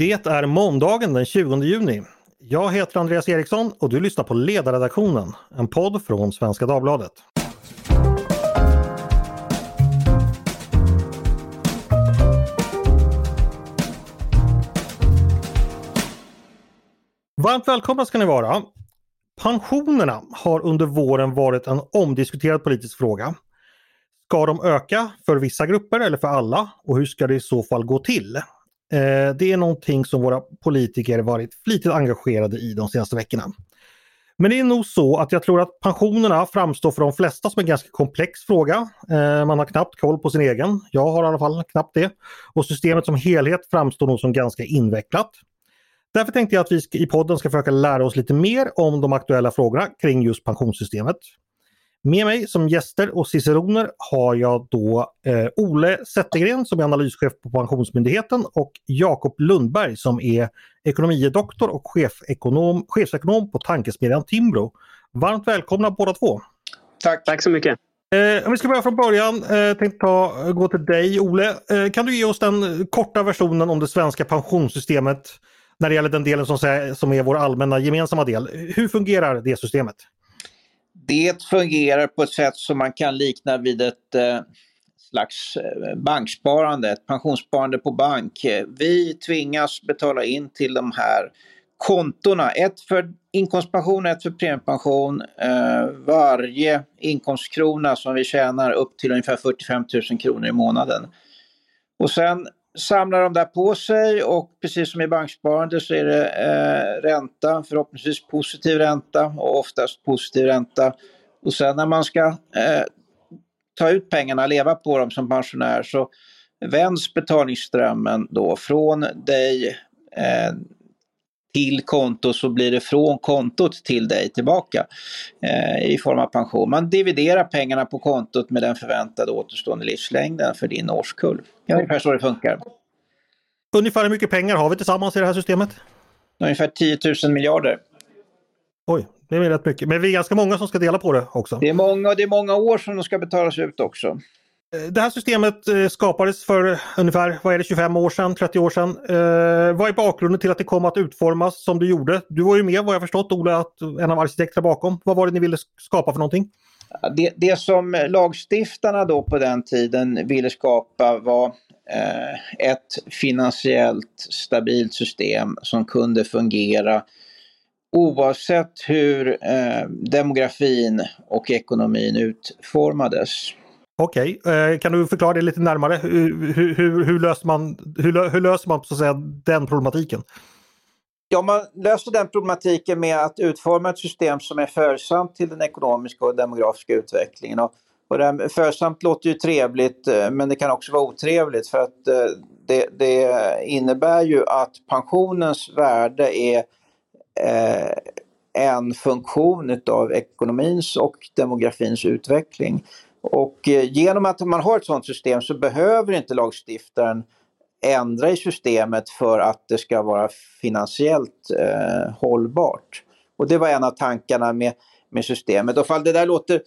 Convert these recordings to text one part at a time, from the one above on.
Det är måndagen den 20 juni. Jag heter Andreas Eriksson och du lyssnar på Ledarredaktionen, en podd från Svenska Dagbladet. Varmt välkomna ska ni vara. Pensionerna har under våren varit en omdiskuterad politisk fråga. Ska de öka för vissa grupper eller för alla? Och hur ska det i så fall gå till? Eh, det är någonting som våra politiker varit flitigt engagerade i de senaste veckorna. Men det är nog så att jag tror att pensionerna framstår för de flesta som en ganska komplex fråga. Eh, man har knappt koll på sin egen. Jag har i alla fall knappt det. Och systemet som helhet framstår nog som ganska invecklat. Därför tänkte jag att vi i podden ska försöka lära oss lite mer om de aktuella frågorna kring just pensionssystemet. Med mig som gäster och ciceroner har jag då eh, Ole Zettergren som är analyschef på Pensionsmyndigheten och Jakob Lundberg som är ekonomidoktor och chefekonom, chefsekonom på tankesmedjan Timbro. Varmt välkomna båda två! Tack! Tack så mycket! Eh, om vi ska börja från början, eh, tänkte ta, gå till dig Ole. Eh, kan du ge oss den korta versionen om det svenska pensionssystemet när det gäller den delen som, som är vår allmänna gemensamma del. Hur fungerar det systemet? Det fungerar på ett sätt som man kan likna vid ett eh, slags eh, banksparande, ett pensionssparande på bank. Vi tvingas betala in till de här kontona, ett för inkomstpension, och ett för premiepension. Eh, varje inkomstkrona som vi tjänar upp till ungefär 45 000 kronor i månaden. Och sen samlar de där på sig och precis som i banksparande så är det eh, ränta, förhoppningsvis positiv ränta och oftast positiv ränta. Och sen när man ska eh, ta ut pengarna, leva på dem som pensionär så vänds betalningsströmmen då från dig eh, till konto så blir det från kontot till dig tillbaka eh, i form av pension. Man dividerar pengarna på kontot med den förväntade återstående livslängden för din årskull. Det är ungefär så det funkar. Ungefär hur mycket pengar har vi tillsammans i det här systemet? Ungefär 10 000 miljarder. Oj, det är rätt mycket. Men vi är ganska många som ska dela på det också. Det är många och det är många år som de ska betalas ut också. Eh, det här systemet eh, skapades för ungefär vad är det, 25 år sedan, 30 år sedan. Eh, vad är bakgrunden till att det kom att utformas som det gjorde? Du var ju med vad jag förstått Ola, att en av arkitekterna bakom. Vad var det ni ville skapa för någonting? Det, det som lagstiftarna då på den tiden ville skapa var eh, ett finansiellt stabilt system som kunde fungera oavsett hur eh, demografin och ekonomin utformades. Okej, okay. Kan du förklara det lite närmare? Hur, hur, hur, löser, man, hur, hur löser man så att säga, den problematiken? Ja, man löser den problematiken med att utforma ett system som är följsamt till den ekonomiska och demografiska utvecklingen. Och, och det här följsamt låter ju trevligt eh, men det kan också vara otrevligt för att eh, det, det innebär ju att pensionens värde är eh, en funktion av ekonomins och demografins utveckling. Och eh, genom att man har ett sådant system så behöver inte lagstiftaren ändra i systemet för att det ska vara finansiellt eh, hållbart. Och det var en av tankarna med, med systemet. Och ifall det där låter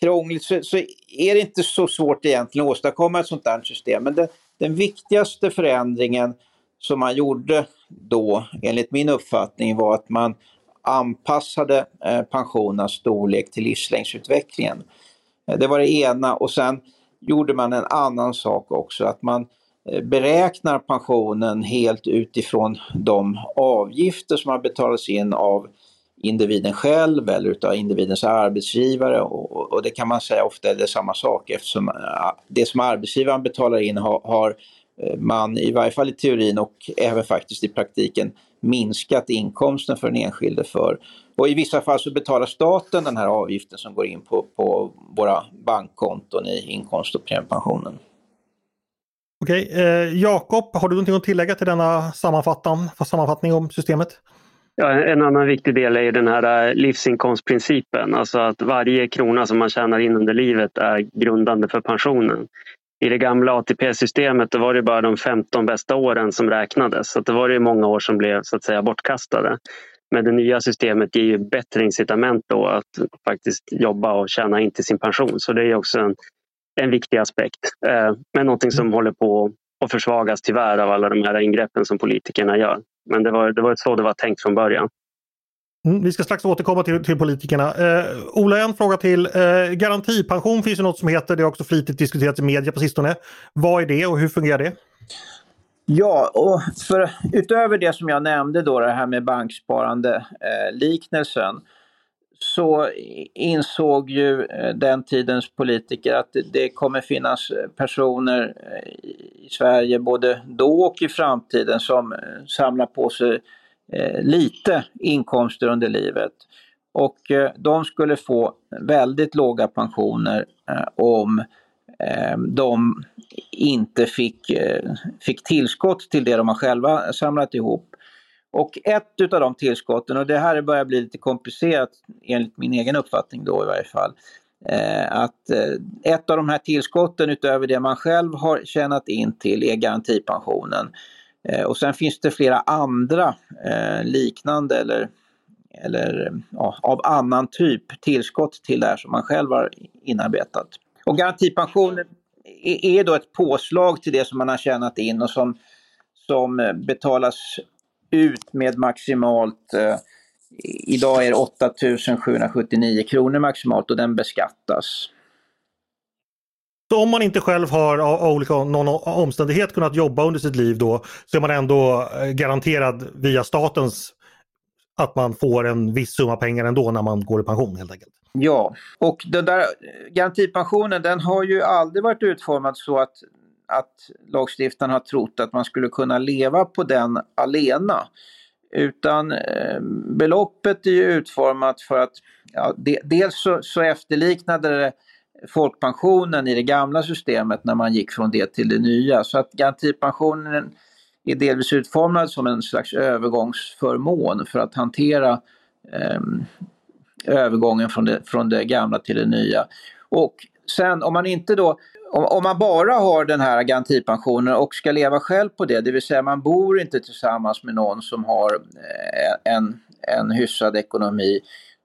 krångligt så, så, är det inte så svårt egentligen att åstadkomma ett sånt där system. Men det, den viktigaste förändringen som man gjorde då, enligt min uppfattning, var att man anpassade eh, pensionernas storlek till livslängdsutvecklingen. Eh, det var det ena och sen gjorde man en annan sak också, att man eh, beräknar pensionen helt utifrån de avgifter som har betalats in av individen själv eller utav individens arbetsgivare och, och, det kan man säga ofta är det samma sak eftersom eh, det som arbetsgivaren betalar in har, har man i varje fall i teorin och även faktiskt i praktiken minskat inkomsten för den enskilde för. Och i vissa fall så betalar staten den här avgiften som går in på, på våra bankkonton i inkomst och premiepensionen. Okej, eh, Jakob, har du någonting att tillägga till denna sammanfattning om systemet? Ja, en annan viktig del är den här eh, livsinkomstprincipen, alltså att varje krona som man tjänar in under livet är grundande för pensionen i det gamla ATP-systemet var det bara de 15 bästa åren som räknades. Så det var det många år som blev så att säga bortkastade. Men det nya systemet ger ju bättre incitament då att faktiskt jobba och tjäna in till sin pension. Så det är också en, en viktig aspekt. Eh, men någonting som håller på och försvagas tyvärr av alla de här ingreppen som politikerna gör. Men det var, det var så det var tänkt från början. Mm, vi ska strax återkomma till, till politikerna. Eh, Ola, en fråga till. Eh, garantipension finns det något som heter, det har också flitigt diskuterats i media på sistone. Vad är det och hur fungerar det? Ja, och för, utöver det som jag nämnde då, det här med banksparande eh, liknelsen, så insåg ju eh, den tidens politiker att det kommer finnas eh, personer eh, i Sverige både då och i framtiden som samlar på sig lite inkomster under livet. Och de skulle få väldigt låga pensioner om Ehm, de inte fick, eh, fick tillskott till det de har själva samlat ihop. Och ett utav de tillskotten, och det här börjar bli lite komplicerat enligt min egen uppfattning då i varje fall, eh, att eh, ett av de här tillskotten utöver det man själv har tjänat in till är garantipensionen. Och sen finns det flera andra liknande eller, eller ja, av annan typ tillskott till det här som man själv har inarbetat. Och garantipensionen är då ett påslag till det som man har tjänat in och som, som betalas ut med maximalt eh, Idag är det 8779 kronor maximalt och den beskattas. Så om man inte själv har av olika någon omständighet kunnat jobba under sitt liv då så är man ändå eh, garanterad via statens att man får en viss summa pengar ändå när man går i pension helt enkelt. Ja, och den där garantipensionen den har ju aldrig varit utformad så att att lagstiftaren har trott att man skulle kunna leva på den alena. Utan eh, beloppet är ju utformat för att ja, de, dels så, så efterliknade det folkpensionen i det gamla systemet när man gick från det till det nya. Så att garantipensionen är delvis utformad som en slags övergångsförmån för att hantera eh, övergången från det, från det gamla till det nya. Och sen om man inte då om, om, man bara har den här garantipensionen och ska leva själv på det, det vill säga man bor inte tillsammans med någon som har eh, en, en hyfsad ekonomi,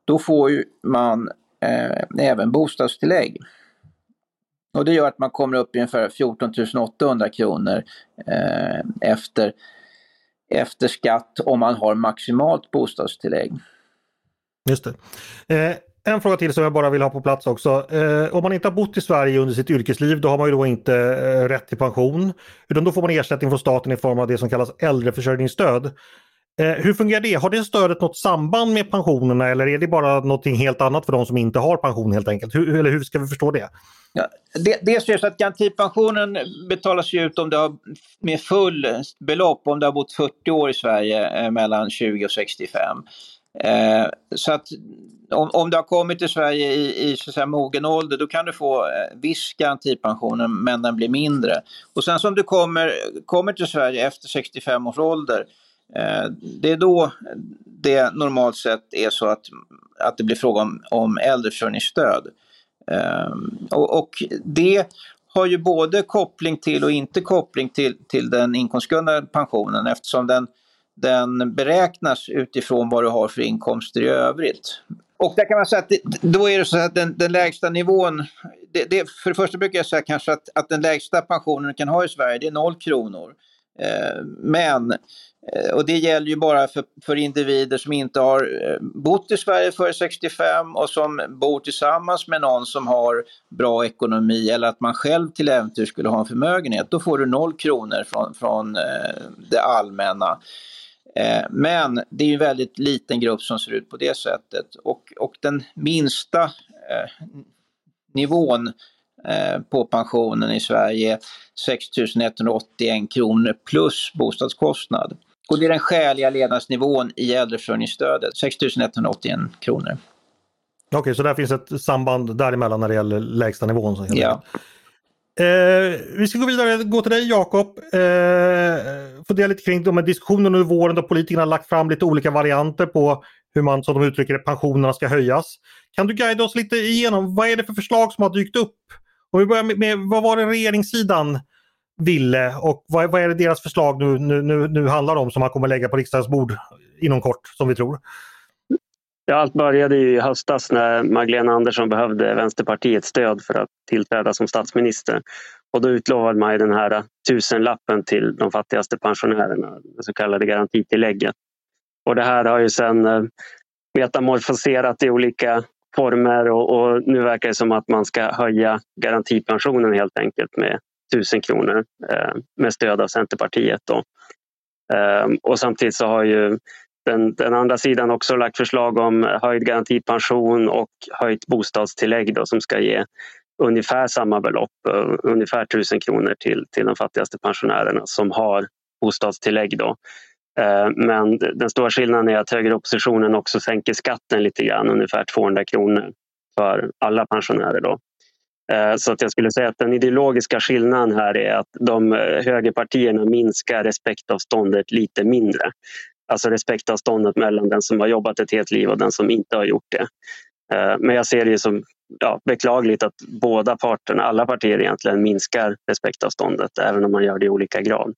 då får ju man eh, även bostadstillägg. Och det gör att man kommer upp i ungefär 14 800 kronor eh, efter, efter skatt om man har maximalt bostadstillägg. Just det. Eh, en fråga till som jag bara vill ha på plats också. Eh, om man inte har bott i Sverige under sitt yrkesliv då har man ju då inte eh, rätt till pension. Utan då får man ersättning från staten i form av det som kallas äldreförsörjningsstöd. Eh, hur fungerar det? Har det stödet något samband med pensionerna eller är det bara någonting helt annat för de som inte har pension helt enkelt? Hur, eller hur ska vi förstå det? Ja, det, dels är det så att garantipensionen betalas ut om du har med full belopp om du har bott 40 år i Sverige eh, mellan 20 och 65. Eh, så att om, om du har kommit till Sverige i, i så att säga, mogen ålder då kan du få eh, viss garantipension men den blir mindre. Och sen som du kommer, kommer till Sverige efter 65 års ålder eh, det är då det normalt sett är så att, att det blir fråga om, om äldreförsörjningsstöd. Eh, och, och det har ju både koppling till och inte koppling till, till den inkomstgrundande pensionen eftersom den den beräknas utifrån vad du har för inkomster i övrigt. Och där kan man säga att det, då är det så att den, den lägsta nivån, det, det, för det första brukar jag säga kanske att, att den lägsta pensionen du kan ha i Sverige det är noll kronor. Eh, men, eh, och det gäller ju bara för, för individer som inte har eh, bott i Sverige före 65 och som bor tillsammans med någon som har bra ekonomi eller att man själv till äventyr skulle ha en förmögenhet. Då får du noll kronor från, från eh, det allmänna. Eh, men det är en väldigt liten grupp som ser ut på det sättet och, och den minsta eh, nivån eh, på pensionen i Sverige är 6 181 kronor plus bostadskostnad. Och det är den skäliga levnadsnivån i äldreförsörjningsstödet, 6 181 kronor. Okej, så där finns ett samband däremellan när det gäller lägsta nivån? Så ja. Eh, vi ska gå vidare, gå till dig Jakob. Eh, fundera lite kring de här diskussionerna under våren då politikerna har lagt fram lite olika varianter på hur man, som de uttrycker det, pensionerna ska höjas. Kan du guida oss lite igenom, vad är det för förslag som har dykt upp? Om vi börjar med, med vad var det regeringssidan ville och vad, vad är det deras förslag nu, nu, nu, nu handlar om som man kommer lägga på riksdagens bord inom kort, som vi tror? Ja, allt började i höstas när Magdalena Andersson behövde Vänsterpartiets stöd för att tillträda som statsminister. Och då utlovade man den här tusenlappen till de fattigaste pensionärerna, det så kallade garantitillägget. Och det här har ju sedan eh, metamorfoserat i olika former och, och, nu verkar det som att man ska höja garantipensionen helt enkelt med tusen kronor eh, med stöd av Centerpartiet. Då. Eh, och samtidigt så har ju den, den, andra sidan också lagt förslag om höjd garantipension och höjt bostadstillägg då, som ska ge ungefär samma belopp, eh, ungefär 1000 kronor till, till de fattigaste pensionärerna som har bostadstillägg. Då. Eh, men den stora skillnaden är att högeroppositionen också sänker skatten lite grann, ungefär 200 kronor för alla pensionärer. Då. Eh, så att jag skulle säga att den ideologiska skillnaden här är att de högerpartierna minskar respektavståndet lite mindre. Alltså respektavståndet mellan den som har jobbat ett helt liv och den som inte har gjort det. Eh, men jag ser det som ja, beklagligt att båda parterna, alla partier egentligen, minskar respektavståndet även om man gör det i olika grad.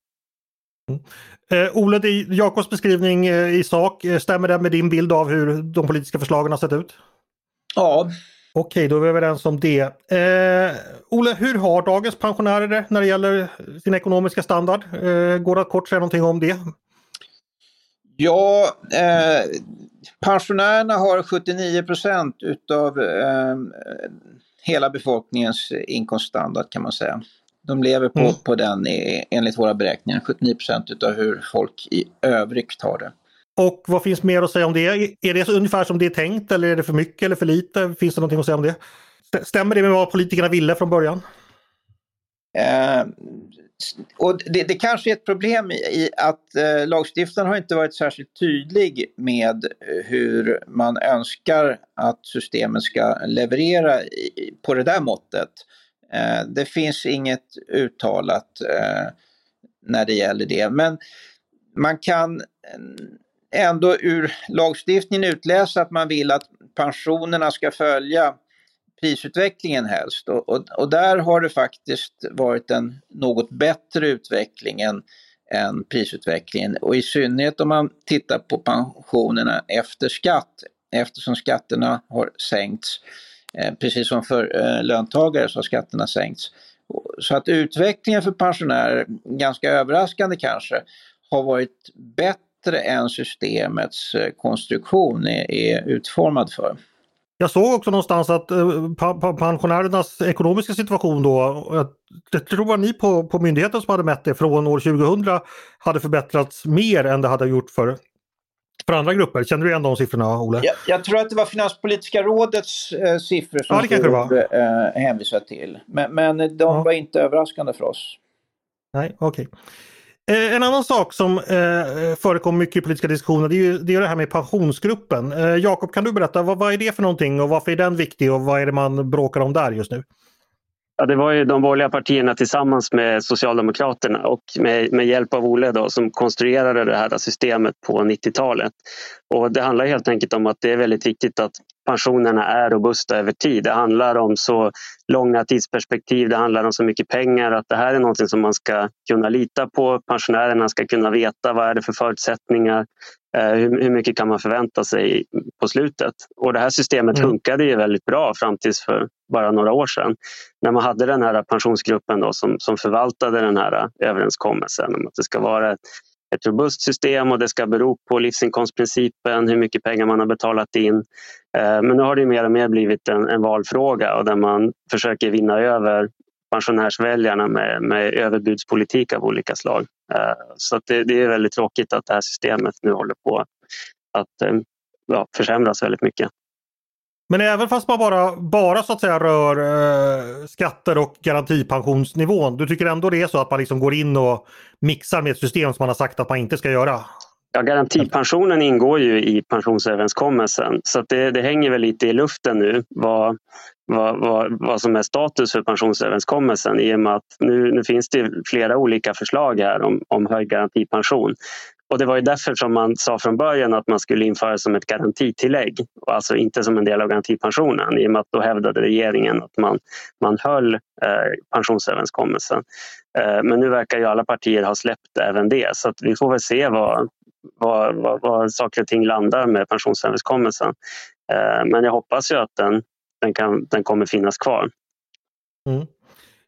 Mm. Eh, Ole, Jakobs beskrivning eh, i sak, eh, stämmer det med din bild av hur de politiska förslagen har sett ut? Ja. Okej, då är vi överens om det. Eh, Ole, hur har dagens pensionärer det när det gäller sin ekonomiska standard? Eh, går det att kort säga någonting om det? Ja, eh, pensionärerna har 79 procent utav eh, hela befolkningens inkomststandard kan man säga. De lever på, mm. på den enligt våra beräkningar, 79 procent utav hur folk i övrigt har det. Och vad finns mer att säga om det? Är det ungefär som det är tänkt eller är det för mycket eller för lite? Finns det någonting att säga om det? Stämmer det med vad politikerna ville från början? Eh, och det, det, kanske är ett problem i att eh, lagstiftaren har inte varit särskilt tydlig med eh, hur man önskar att systemet ska leverera i, på det där måttet. Eh, det finns inget uttalat eh, när det gäller det. Men man kan eh, ändå ur lagstiftningen utläsa att man vill att pensionerna ska följa prisutvecklingen helst. Och, och, och, där har det faktiskt varit en något bättre utveckling än, än prisutvecklingen. Och i synnerhet om man tittar på pensionerna efter skatt, eftersom skatterna har sänkts. Eh, precis som för eh, löntagare så har skatterna sänkts. Så att utvecklingen för pensionärer, ganska överraskande kanske, har varit bättre än systemets eh, konstruktion är, är utformad för. Jag såg också någonstans att eh, pensionärernas ekonomiska situation då, jag tror var ni på, på myndigheten som hade mätt det från år 2000 hade förbättrats mer än det hade gjort för, för andra grupper. Känner du igen de siffrorna Ole? Jag, jag tror att det var Finanspolitiska rådets eh, siffror som ja, det var. Eh, hänvisar till. Men, men de ja. var inte överraskande för oss. Nej, okej. Okay. Eh, en annan sak som eh, eh, förekommer mycket i politiska diskussioner det är, ju, det är det här med pensionsgruppen. Eh, Jakob, kan du berätta vad, vad är det för någonting och varför är den viktig och vad är det man bråkar om där just nu? Ja, det var ju de borgerliga partierna tillsammans med Socialdemokraterna och med, med hjälp av Olle då, som konstruerade det här systemet på 90-talet. Och det handlar helt enkelt om att det är väldigt viktigt att pensionerna är robusta över tid. Det handlar om så långa tidsperspektiv, det handlar om så mycket pengar att det här är något som man ska kunna lita på. Pensionärerna ska kunna veta vad är det för förutsättningar, eh, hur mycket kan man förvänta sig på slutet? Och det här systemet mm. funkade ju väldigt bra fram tills för bara några år sedan. När man hade den här pensionsgruppen då som, som förvaltade den här överenskommelsen om att det ska vara ett robust system och det ska bero på livsinkomstprincipen, hur mycket pengar man har betalat in. Eh, men nu har det mer och mer blivit en, en valfråga och där man försöker vinna över pensionärsväljarna med, med överbudspolitik av olika slag. Eh, så det, det, är väldigt tråkigt att det här systemet nu håller på att eh, ja, försämras väldigt mycket. Men även fast man bara, bara så att säga rör eh, skatter och garantipensionsnivån, du tycker ändå det är så att man liksom går in och mixar med ett system som man har sagt att man inte ska göra? Ja, garantipensionen ingår ju i pensionsöverenskommelsen så det, det, hänger väl lite i luften nu vad, vad, vad, vad som är status för pensionsöverenskommelsen i och med att nu, nu finns det flera olika förslag här om, om höjd garantipension. Och det var ju därför som man sa från början att man skulle införa som ett garantitillägg och alltså inte som en del av garantipensionen i och med att då hävdade regeringen att man, man höll eh, pensionsöverenskommelsen. Eh, men nu verkar ju alla partier ha släppt även det så att vi får väl se vad, vad, vad, vad saker och ting landar med pensionsöverenskommelsen. Eh, men jag hoppas ju att den, den, kan, den kommer finnas kvar. Mm.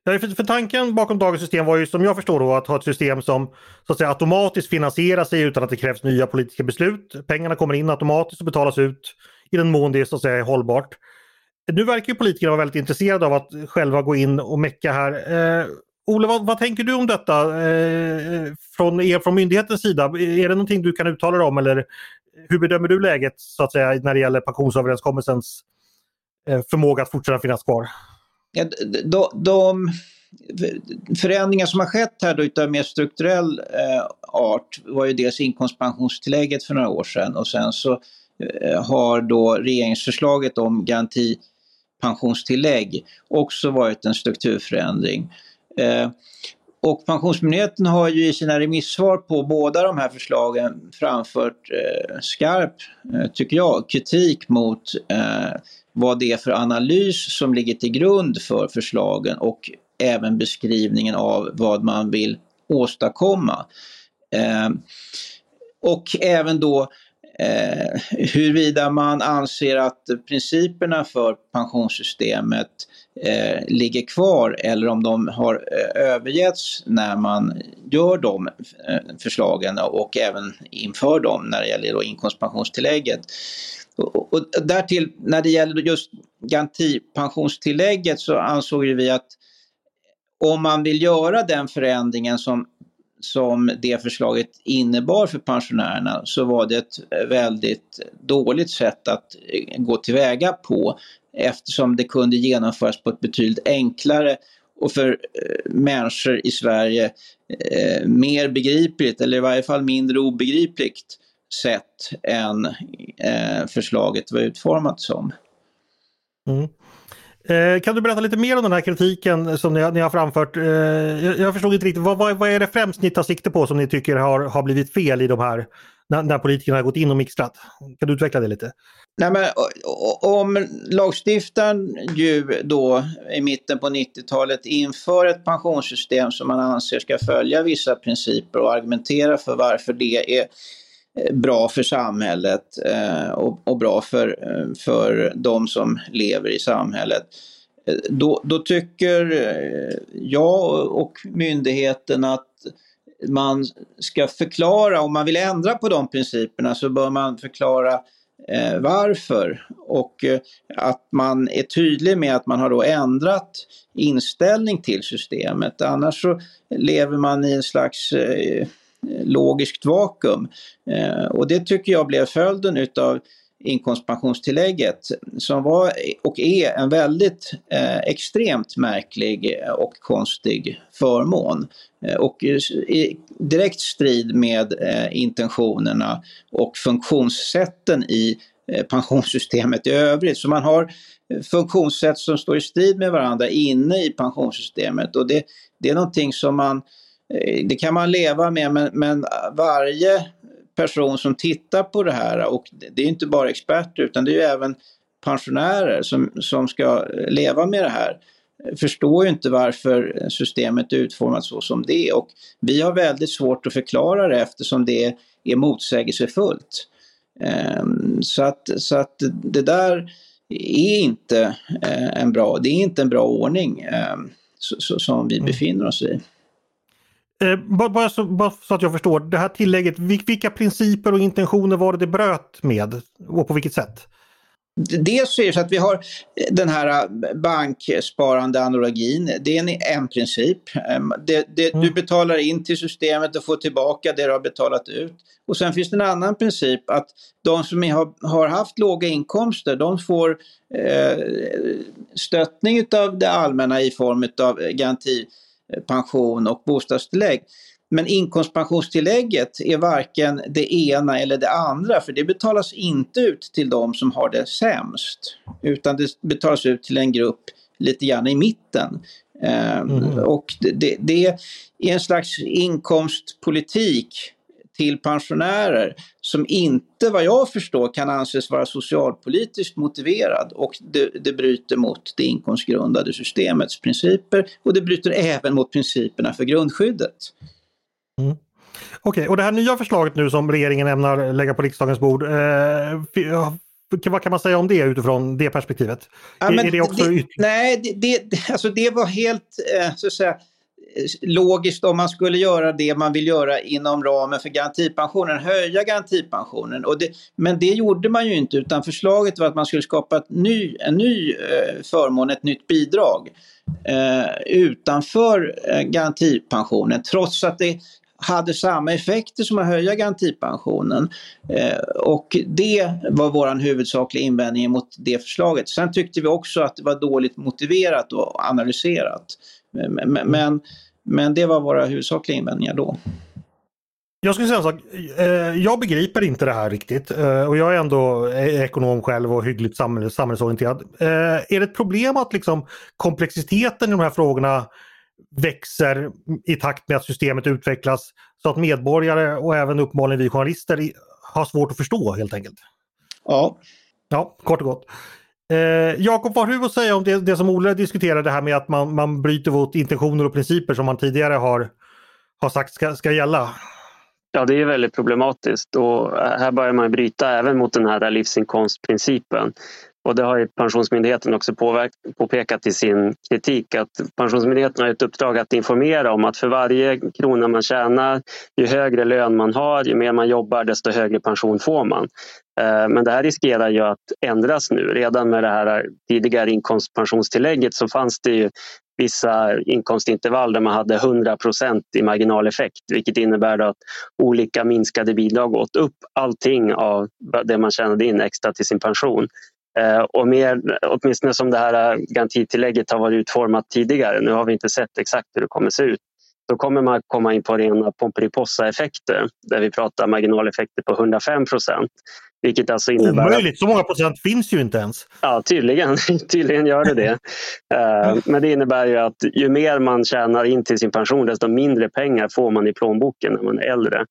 För, för tanken bakom dagens system var ju som jag förstår då att ha ett system som så att säga, automatiskt finansierar sig utan att det krävs nya politiska beslut. Pengarna kommer in automatiskt och betalas ut i den mån det så att säga, är hållbart. Nu verkar ju politikerna vara väldigt intresserade av att själva gå in och mecka här. Eh, Olle, vad, vad, tänker du om detta eh, från er från myndighetens sida? Är det någonting du kan uttala dig om eller hur bedömer du läget så att säga när det gäller pensionsöverenskommelsens eh, förmåga att fortsätta finnas kvar? De, de förändringar som har skett här då utav mer strukturell eh, art var ju dels inkomstpensionstillägget för några år sedan och sen så eh, har då regeringsförslaget om garantipensionstillägg också varit en strukturförändring. Eh, och Pensionsmyndigheten har ju i sina remissvar på båda de här förslagen framfört eh, skarp, eh, tycker jag, kritik mot eh, vad det är för analys som ligger till grund för förslagen och även beskrivningen av vad man vill åstadkomma. Eh, och även då eh, huruvida man anser att principerna för pensionssystemet eh, ligger kvar eller om de har eh, övergetts när man gör de eh, förslagen och även inför dem när det gäller då inkomstpensionstillägget. Och, och därtill när det gäller just garantipensionstillägget så ansåg vi att om man vill göra den förändringen som som det förslaget innebar för pensionärerna så var det ett väldigt dåligt sätt att eh, gå tillväga på eftersom det kunde genomföras på ett betydligt enklare och för eh, människor i Sverige eh, mer begripligt eller i varje fall mindre obegripligt sätt än eh, förslaget var utformat som. Mm. Eh, kan du berätta lite mer om den här kritiken som ni, ni har framfört? Eh, jag, jag, förstod inte riktigt, vad, vad, vad, är det främst ni tar sikte på som ni tycker har, har blivit fel i de här, när, när politikerna har gått in och mixtrat? Kan du utveckla det lite? Nej, men, om lagstiftaren ju då i mitten på 90-talet inför ett pensionssystem som man anser ska följa vissa principer och argumentera för varför det är bra för samhället eh, och, bra för, eh, för de som lever i samhället. Eh, då, då tycker jag och myndigheten att man ska förklara, om man vill ändra på de principerna så bör man förklara varför och att man är tydlig med att man har då ändrat inställning till systemet. Annars så lever man i en slags logiskt vakuum. Eh, och det tycker jag blev följden utav inkomstpensionstillägget som var och är en väldigt eh, extremt märklig och konstig förmån. Eh, och i direkt strid med eh, intentionerna och funktionssätten i eh, pensionssystemet i övrigt. Så man har funktionssätt som står i strid med varandra inne i pensionssystemet och det, det är någonting som man det kan man leva med men, men varje person som tittar på det här och det är inte bara experter utan det är även pensionärer som, som ska leva med det här förstår ju inte varför systemet är utformat så som det är och vi har väldigt svårt att förklara det eftersom det är motsägelsefullt. Ehm, så att, så att det där är inte eh, en bra, det är inte en bra ordning ehm, som vi mm. befinner oss i. Eh, bara, så, bara, så, att jag förstår, det här tillägget, vilka principer och intentioner var det det bröt med och på vilket sätt? Dels är det så att vi har den här äh, banksparande analogin. Det är en, en princip. Ehm, det, det, mm. Du betalar in till systemet och får tillbaka det du har betalat ut. Och sen finns det en annan princip att de som har, har haft låga inkomster de får eh, stöttning av det allmänna i form av garantipension och bostadstillägg. Men inkomstpensionstillägget är varken det ena eller det andra för det betalas inte ut till de som har det sämst. Utan det betalas ut till en grupp lite grann i mitten. Mm. Och det, det, är en slags inkomstpolitik till pensionärer som inte vad jag förstår kan anses vara socialpolitiskt motiverad och det, det bryter mot det inkomstgrundade systemets principer och det bryter även mot principerna för grundskyddet. Mm. Okej, okay, och det här nya förslaget nu som regeringen ämnar lägga på riksdagens bord. Eh, vad kan man säga om det utifrån det perspektivet? Ja, är, är, det också det, nej, det, det, alltså det var helt eh, så att säga, logiskt om man skulle göra det man vill göra inom ramen för garantipensionen, höja garantipensionen. Och det, men det gjorde man ju inte utan förslaget var att man skulle skapa ett ny, en ny eh, förmån, ett nytt bidrag eh, utanför eh, garantipensionen trots att det hade samma effekter som att höja garantipensionen. Eh, och det var vår huvudsakliga invändning mot det förslaget. Sen tyckte vi också att det var dåligt motiverat och analyserat. Men, men, men det var våra huvudsakliga invändningar då. Jag skulle säga en sak. Eh, jag begriper inte det här riktigt eh, och jag är ändå ekonom själv och hyggligt samhällsorienterad. Eh, är det ett problem att liksom komplexiteten i de här frågorna växer i takt med att systemet utvecklas så att medborgare och även uppenbarligen vi journalister har svårt att förstå helt enkelt? Ja. Ja, kort och gott. Eh, Jakob, vad har du att säga om det, det som Olle diskuterade, det här med att man, man bryter mot intentioner och principer som man tidigare har, har sagt ska, ska gälla? Ja, det är väldigt problematiskt och här börjar man bryta även mot den här livsinkomstprincipen. Och det har ju Pensionsmyndigheten också påpekat i sin kritik att Pensionsmyndigheten har ett uppdrag att informera om att för varje krona man tjänar, ju högre lön man har, ju mer man jobbar, desto högre pension får man. Eh, men det här riskerar ju att ändras nu. Redan med det här tidigare inkomstpensionstillägget så fanns det ju vissa inkomstintervall där man hade 100 procent i marginaleffekt vilket innebär att olika minskade bidrag åt upp allting av det man tjänade in extra till sin pension. Eh, och mer, åtminstone som det här eh, garantitillägget har varit utformat tidigare, nu har vi inte sett exakt hur det kommer se ut, då kommer man komma in på rena Pomperipossa-effekter där vi pratar marginaleffekter på 105 procent. Vilket alltså innebär... Omöjligt, så många procent finns ju inte ens. Ja, tydligen, tydligen gör det det. uh, men det innebär ju att ju mer man tjänar in till sin pension desto mindre pengar får man i plånboken när man är äldre.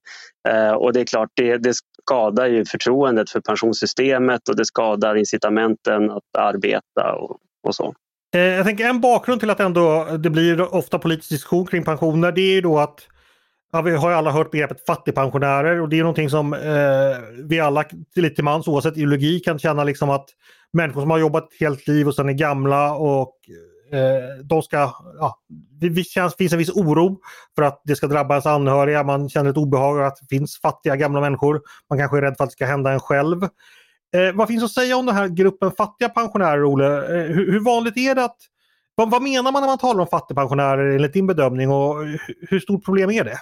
Uh, och det är klart, det, det skadar ju förtroendet för pensionssystemet och det skadar incitamenten att arbeta och, och så. Eh, jag tänker en bakgrund till att ändå det blir ofta politisk diskussion kring pensioner det är ju då att ja, vi har ju alla hört begreppet fattigpensionärer och det är någonting som eh, vi alla lite till mans oavsett ideologi kan känna liksom att människor som har jobbat ett helt liv och sen är gamla och eh, de ska, ja, det känns, finns en viss oro för att det ska drabba ens anhöriga. Man känner ett obehag att det finns fattiga gamla människor. Man kanske är rädd för att det ska hända en själv. Eh, vad finns att säga om den här gruppen fattiga pensionärer, Ole? Eh, hur, hur, vanligt är det att... Vad, vad, menar man när man talar om fattigpensionärer enligt din bedömning och hur, hur stort problem är det?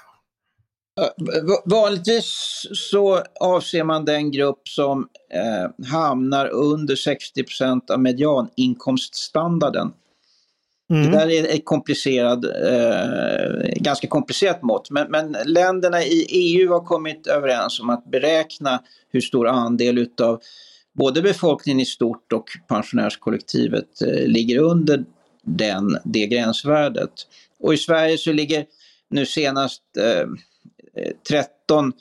Vanligtvis så avser man den grupp som eh, hamnar under 60% av medianinkomststandarden. Mm. Det där är ett komplicerad, eh, ganska komplicerat mått. Men, men, länderna i EU har kommit överens om att beräkna hur stor andel utav både befolkningen i stort och pensionärskollektivet eh, ligger under den, det gränsvärdet. Och i Sverige så ligger nu senast eh, 13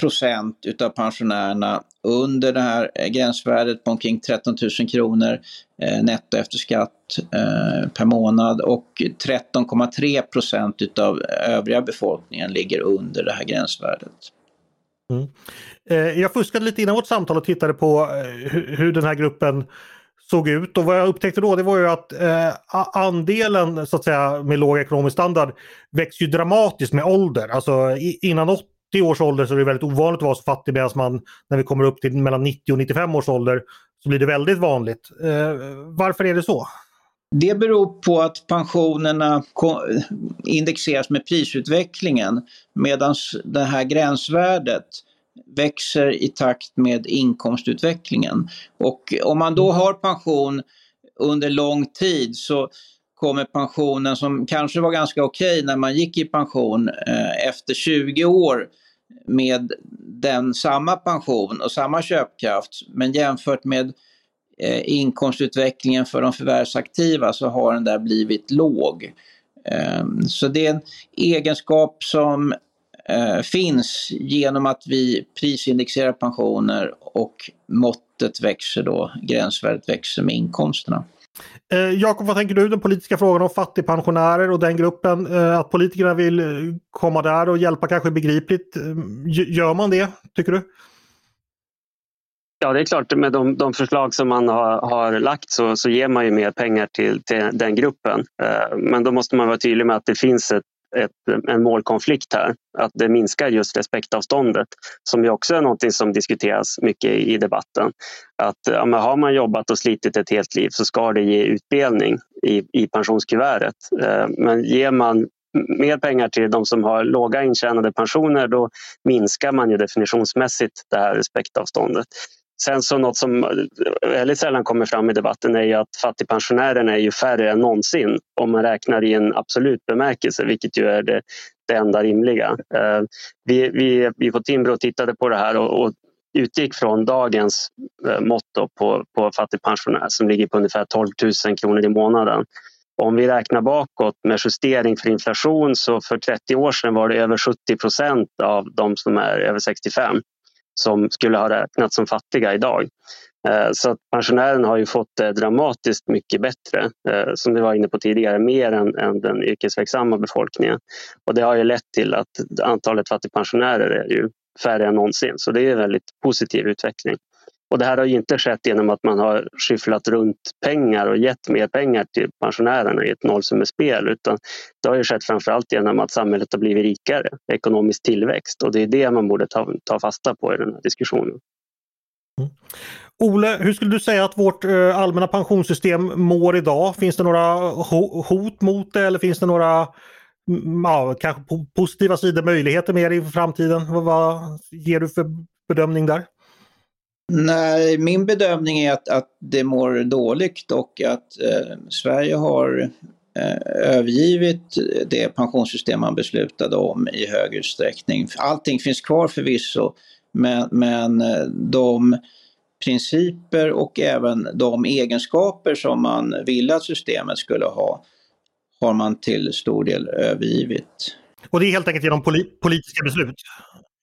procent utav pensionärerna under det här eh, gränsvärdet på omkring 13 000 kronor eh, netto efter skatt eh, per månad och 13,3 procent utav övriga befolkningen ligger under det här gränsvärdet. Mm. Eh, jag fuskade lite innan vårt samtal och tittade på eh, hur, hur den här gruppen såg ut och vad jag upptäckte då det var ju att eh, andelen så att säga med låg ekonomisk standard växer ju dramatiskt med ålder. Alltså i, innan 80 års ålder så är det väldigt ovanligt att vara så fattig medan man när vi kommer upp till mellan 90 och 95 års ålder så blir det väldigt vanligt. Eh, varför är det så? Det beror på att pensionerna indexeras med prisutvecklingen medan det här gränsvärdet växer i takt med inkomstutvecklingen. Och om man då har pension under lång tid så kommer pensionen som kanske var ganska okej när man gick i pension eh, efter 20 år med den samma pension och samma köpkraft men jämfört med eh, inkomstutvecklingen för de förvärvsaktiva så har den där blivit låg. Eh, så det är en egenskap som eh, finns genom att vi prisindexerar pensioner och måttet växer då, gränsvärdet växer med inkomsterna. Eh, Jakob, vad tänker du den politiska frågan om fattigpensionärer och den gruppen? Eh, att politikerna vill eh, komma där och hjälpa kanske begripligt. Eh, gör man det, tycker du? Ja, det är klart. Med de, de förslag som man har, har lagt så, så ger man ju mer pengar till, till den gruppen. Eh, men då måste man vara tydlig med att det finns ett, ett, en målkonflikt här. Att det minskar just respektavståndet som ju också är något som diskuteras mycket i debatten. Att ja, har man jobbat och slitit ett helt liv så ska det ge utdelning i, i pensionskuvertet. Eh, men ger man mer pengar till de som har låga intjänade pensioner då minskar man ju definitionsmässigt det här respektavståndet. Sen så något som eh, väldigt sällan kommer fram i debatten är ju att fattigpensionärerna är ju färre än någonsin om man räknar i en absolut bemärkelse, vilket ju är det, det enda rimliga. Eh, vi, vi, vi på Timbro tittade på det här och, och utgick från dagens eh, mått på, på fattigpensionär som ligger på ungefär 12 000 kronor i månaden. Om vi räknar bakåt med justering för inflation så för 30 år sedan var det över 70 procent av de som är över 65 som skulle ha räknats som fattiga idag. Eh, så att pensionärerna har ju fått det dramatiskt mycket bättre, eh, som vi var inne på tidigare, mer än, än den yrkesverksamma befolkningen. Och det har ju lett till att antalet fattigpensionärer är ju färre än någonsin, så det är en väldigt positiv utveckling. Och det här har inte skett genom att man har skyfflat runt pengar och gett mer pengar till pensionärerna i ett nollsummespel utan det har ju skett framförallt genom att samhället har blivit rikare, ekonomisk tillväxt och det är det man borde ta, ta fasta på i den här diskussionen. Mm. Ole, hur skulle du säga att vårt eh, allmänna pensionssystem mår idag? Finns det några hot mot det eller finns det några mm, ja, kanske positiva sidor, möjligheter med det i framtiden? Vad, vad ger du för bedömning där? Nej, min bedömning är att, att det mår dåligt och att eh, Sverige har eh, övergivit det pensionssystem man beslutade om i hög utsträckning. Allting finns kvar förvisso, men, men eh, de principer och även de egenskaper som man ville att systemet skulle ha har man till stor del övergivit. Och det är helt enkelt genom politiska beslut?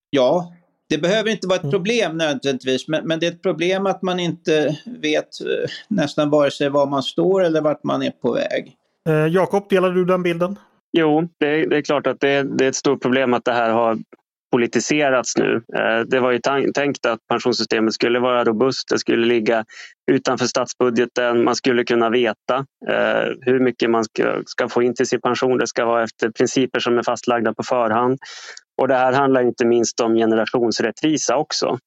Ja, det behöver inte vara ett mm. problem nödvändigtvis, men, men det är ett problem att man inte vet eh, nästan vare sig var man står eller vart man är på väg. Eh, Jakob, delar du den bilden? Jo, det är, det är klart att det är, det är, ett stort problem att det här har politiserats nu. Eh, det var ju tänkt att pensionssystemet skulle vara robust, det skulle ligga utanför statsbudgeten, man skulle kunna veta eh, hur mycket man ska, ska få in till sin pension. Det ska vara efter principer som är fastlagda på förhand. Och det här handlar inte minst om generationsrättvisa också.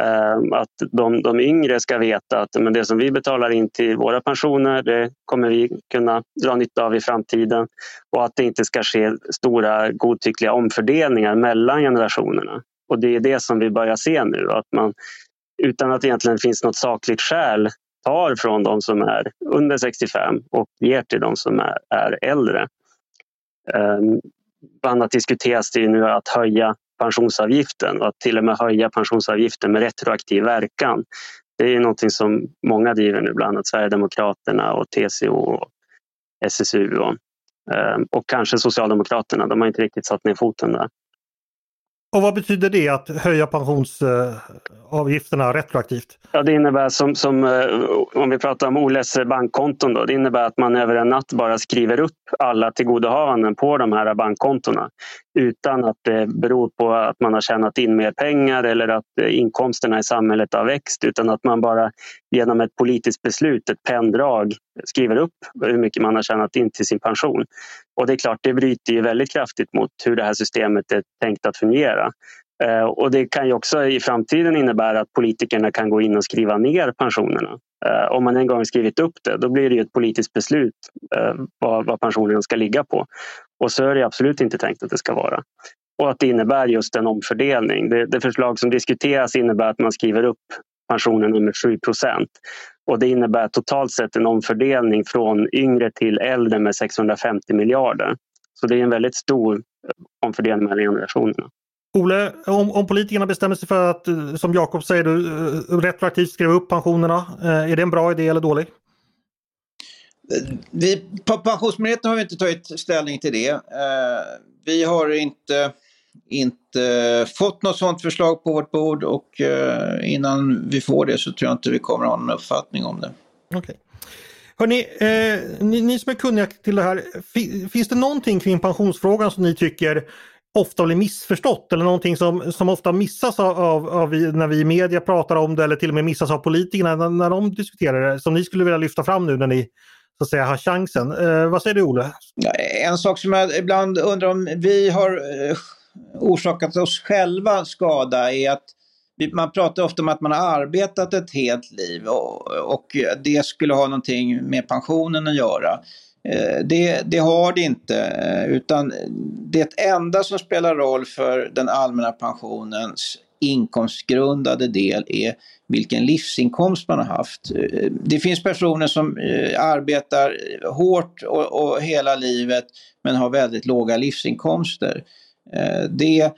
Ehm, att de, de yngre ska veta att men det som vi betalar in till våra pensioner, det kommer vi kunna dra nytta av i framtiden. Och att det inte ska ske stora godtyckliga omfördelningar mellan generationerna. Och det är det som vi börjar se nu, att man utan att det egentligen finns något sakligt skäl tar från de som är under 65 och ger till de som är, är äldre. Ehm, Bland annat diskuteras det nu att höja pensionsavgiften och att till och med höja pensionsavgiften med retroaktiv verkan. Det är någonting som många driver nu, bland annat Sverigedemokraterna och TCO och SSU och, eh, och kanske Socialdemokraterna. De har inte riktigt satt ner foten där. Och vad betyder det att höja pensionsavgifterna eh, retroaktivt? Ja, det innebär som, som eh, om vi pratar om Oles bankkonton, då, det innebär att man över en natt bara skriver upp alla tillgodohavanden på de här bankkontona utan att det beror på att man har tjänat in mer pengar eller att eh, inkomsterna i samhället har växt utan att man bara genom ett politiskt beslut, ett penndrag, skriver upp hur mycket man har tjänat in till sin pension. Och det är klart, det bryter ju väldigt kraftigt mot hur det här systemet är tänkt att fungera. Eh, och det kan ju också i framtiden innebära att politikerna kan gå in och skriva ner pensionerna. Eh, om man en gång skrivit upp det, då blir det ett politiskt beslut eh, vad, vad pensionen ska ligga på. Och så är det absolut inte tänkt att det ska vara. Och att det innebär just en omfördelning. Det, det förslag som diskuteras innebär att man skriver upp pensionen med 7 procent. Och det innebär totalt sett en omfördelning från yngre till äldre med 650 miljarder. Så det är en väldigt stor omfördelning mellan generationerna. Ole, om, om politikerna bestämmer sig för att, som Jakob säger, du, retroaktivt skriva upp pensionerna, eh, är det en bra idé eller dålig? Vi, på Pensionsmyndigheten har vi inte tagit ställning till det. Eh, vi har inte, inte fått något sådant förslag på vårt bord och eh, innan vi får det så tror jag inte vi kommer att ha någon uppfattning om det. Okay. Hörrni, eh, ni, ni, som är kunniga till det här, finns det någonting kring pensionsfrågan som ni tycker ofta blir missförstått eller någonting som, som ofta missas av, av, av vi, när vi i media pratar om det eller till och med missas av politikerna när, när de diskuterar det som ni skulle vilja lyfta fram nu när ni så att säga har chansen. Eh, vad säger du Olle? En sak som jag ibland undrar om vi har eh, orsakat oss själva skada är att man pratar ofta om att man har arbetat ett helt liv och, och det skulle ha någonting med pensionen att göra. Eh, det, det, har det inte, eh, utan det enda som spelar roll för den allmänna pensionens inkomstgrundade del är vilken livsinkomst man har haft. Eh, det finns personer som arbetar hårt och, och hela livet men har väldigt låga livsinkomster. Eh, det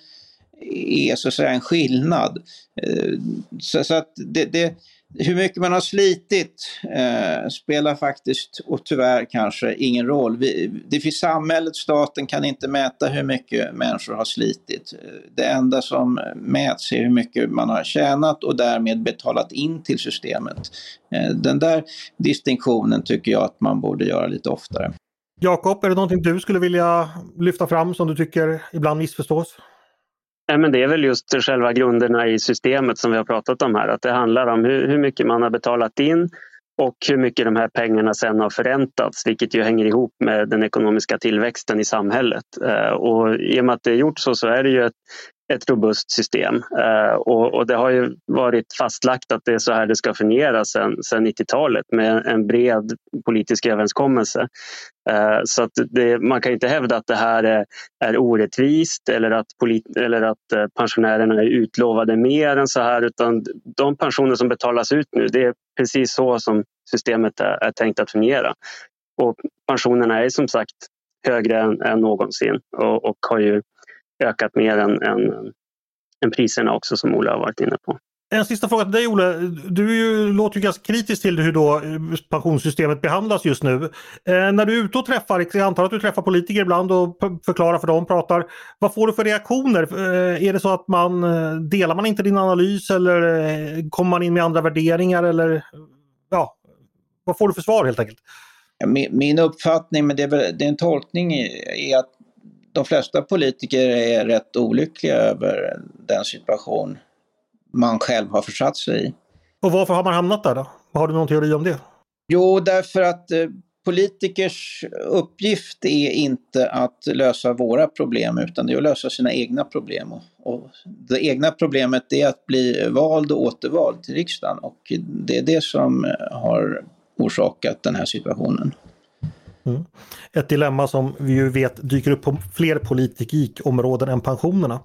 är så att säga en skillnad. Eh, så, att det, det hur mycket man har slitit eh, spelar faktiskt, och tyvärr kanske, ingen roll. Vi, det finns samhället, staten kan inte mäta hur mycket människor har slitit. Eh, det enda som mäts är hur mycket man har tjänat och därmed betalat in till systemet. Eh, den där distinktionen tycker jag att man borde göra lite oftare. Jakob, är det någonting du skulle vilja lyfta fram som du tycker ibland missförstås? Nej, men det är väl just själva grunderna i systemet som vi har pratat om här. Att det handlar om hur, hur mycket man har betalat in och hur mycket de här pengarna sen har förräntats, vilket ju hänger ihop med den ekonomiska tillväxten i samhället. Eh, och I och med att det är gjort så, så är det ju ett, ett robust system. Eh, och, och, det har ju varit fastlagt att det är så här det ska fungera sedan 90-talet med en bred politisk överenskommelse. Eh, så att det, man kan inte hävda att det här är, är orättvist eller att, polit, eller att eh, pensionärerna är utlovade mer än så här utan de pensioner som betalas ut nu det är precis så som systemet är, är tänkt att fungera. Och pensionerna är som sagt högre än, än någonsin och, och har ju ökat mer än, än, än priserna också som Ola har varit inne på. En sista fråga till dig Olle. Du ju, låter ju ganska kritisk till hur då eh, pensionssystemet behandlas just nu. Eh, när du är ute och träffar, jag antar att du träffar politiker ibland och förklarar för dem, pratar. Vad får du för reaktioner? Eh, är det så att man eh, delar man inte din analys eller eh, kommer man in med andra värderingar eller ja, vad får du för svar helt enkelt? Min, min uppfattning, men det är, väl, det är en tolkning, är att de flesta politiker är rätt olyckliga över den situation man själv har försatt sig i. Och varför har man hamnat där då? Har du någon teori om det? Jo, därför att eh, politikers uppgift är inte att lösa våra problem utan det är att lösa sina egna problem. Och, och det egna problemet är att bli vald och återvald till riksdagen och det är det som har orsakat den här situationen. Mm. Ett dilemma som vi ju vet dyker upp på fler politikområden än pensionerna.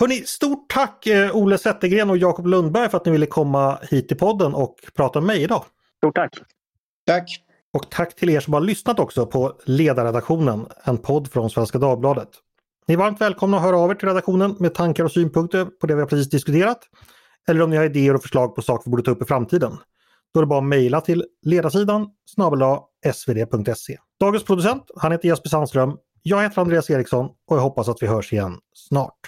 Hörni, stort tack eh, Ole Zettergren och Jakob Lundberg för att ni ville komma hit till podden och prata med mig idag. Stort tack! Tack! Och tack till er som har lyssnat också på Ledarredaktionen, en podd från Svenska Dagbladet. Ni är varmt välkomna att höra av er till redaktionen med tankar och synpunkter på det vi har precis diskuterat. Eller om ni har idéer och förslag på saker vi borde ta upp i framtiden. Då är det bara att mejla till ledarsidan snabel svd.se. Dagens producent, han heter Jesper Sandström. Jag heter Andreas Eriksson och jag hoppas att vi hörs igen snart.